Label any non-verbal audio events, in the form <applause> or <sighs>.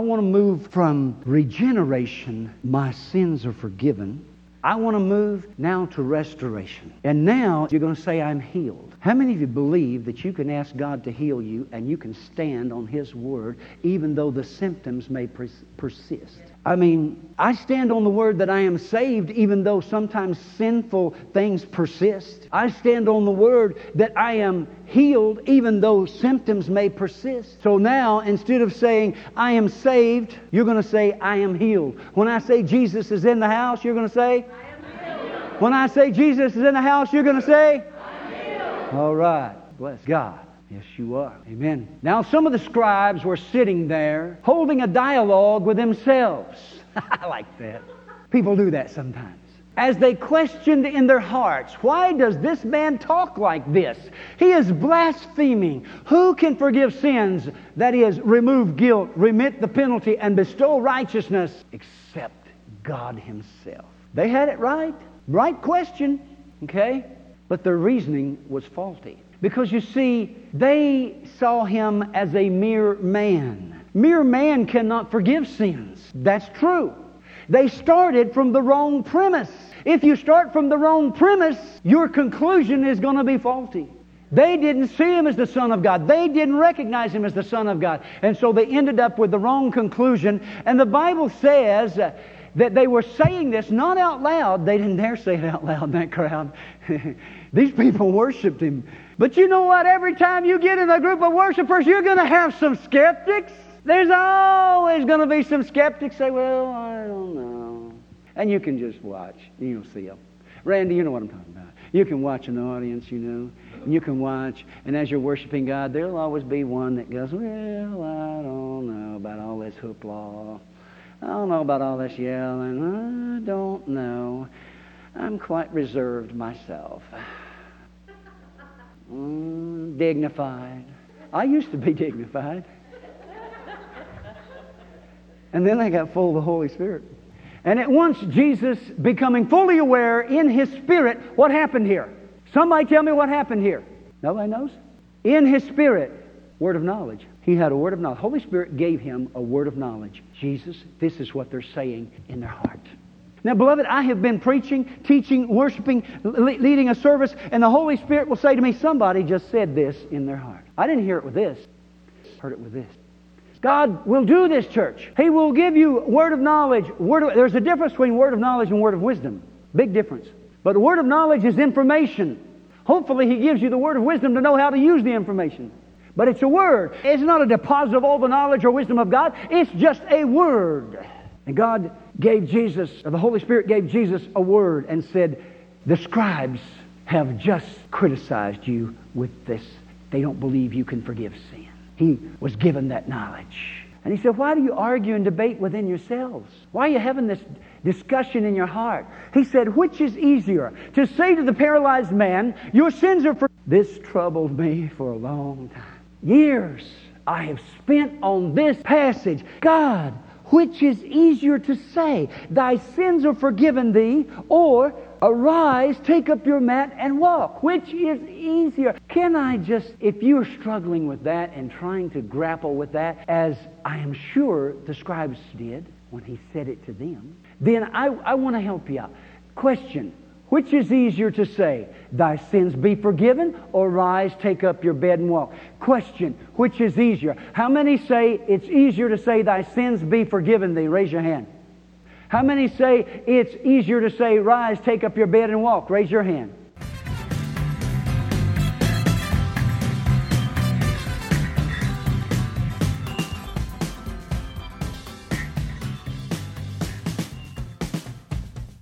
want to move from regeneration, my sins are forgiven. I want to move now to restoration. And now you're going to say, I'm healed. How many of you believe that you can ask God to heal you and you can stand on His word even though the symptoms may pers- persist? I mean, I stand on the word that I am saved even though sometimes sinful things persist. I stand on the word that I am healed even though symptoms may persist. So now, instead of saying, I am saved, you're going to say, I am healed. When I say Jesus is in the house, you're going to say, When I say Jesus is in the house, you're going to say, All right. Bless God. Yes, you are. Amen. Now, some of the scribes were sitting there holding a dialogue with themselves. <laughs> I like that. People do that sometimes. As they questioned in their hearts, why does this man talk like this? He is blaspheming. Who can forgive sins? That is, remove guilt, remit the penalty, and bestow righteousness except God Himself. They had it right. Right question. Okay? But their reasoning was faulty. Because you see, they saw him as a mere man. Mere man cannot forgive sins. That's true. They started from the wrong premise. If you start from the wrong premise, your conclusion is going to be faulty. They didn't see him as the Son of God. They didn't recognize him as the Son of God. And so they ended up with the wrong conclusion. And the Bible says that they were saying this not out loud. They didn't dare say it out loud in that crowd. <laughs> These people worshiped him. But you know what? Every time you get in a group of worshipers, you're going to have some skeptics. There's always going to be some skeptics say, well, I don't know. And you can just watch. You'll see them. Randy, you know what I'm talking about. You can watch an audience, you know, and you can watch, and as you're worshiping God, there'll always be one that goes, well, I don't know about all this hoopla. I don't know about all this yelling. I don't know. I'm quite reserved myself. <sighs> Mm, dignified. I used to be <laughs> dignified. And then I got full of the Holy Spirit. And at once, Jesus becoming fully aware in his spirit, what happened here? Somebody tell me what happened here. Nobody knows? In his spirit, word of knowledge. He had a word of knowledge. Holy Spirit gave him a word of knowledge. Jesus, this is what they're saying in their heart. Now, beloved, I have been preaching, teaching, worshiping, leading a service, and the Holy Spirit will say to me, somebody just said this in their heart. I didn't hear it with this. Heard it with this. God will do this, church. He will give you word of knowledge. Word of, there's a difference between word of knowledge and word of wisdom. Big difference. But word of knowledge is information. Hopefully, He gives you the word of wisdom to know how to use the information. But it's a word. It's not a deposit of all the knowledge or wisdom of God. It's just a word. And God gave Jesus, or the Holy Spirit gave Jesus a word and said, The scribes have just criticized you with this. They don't believe you can forgive sin. He was given that knowledge. And he said, Why do you argue and debate within yourselves? Why are you having this discussion in your heart? He said, Which is easier? To say to the paralyzed man, Your sins are for. This troubled me for a long time. Years I have spent on this passage. God, which is easier to say, Thy sins are forgiven thee, or Arise, take up your mat, and walk. Which is easier? Can I just, if you're struggling with that and trying to grapple with that, as I am sure the scribes did when he said it to them, then I, I want to help you out. Question which is easier to say, Thy sins be forgiven, or rise, take up your bed and walk? Question, which is easier? How many say it's easier to say, Thy sins be forgiven thee? Raise your hand. How many say it's easier to say, Rise, take up your bed and walk? Raise your hand.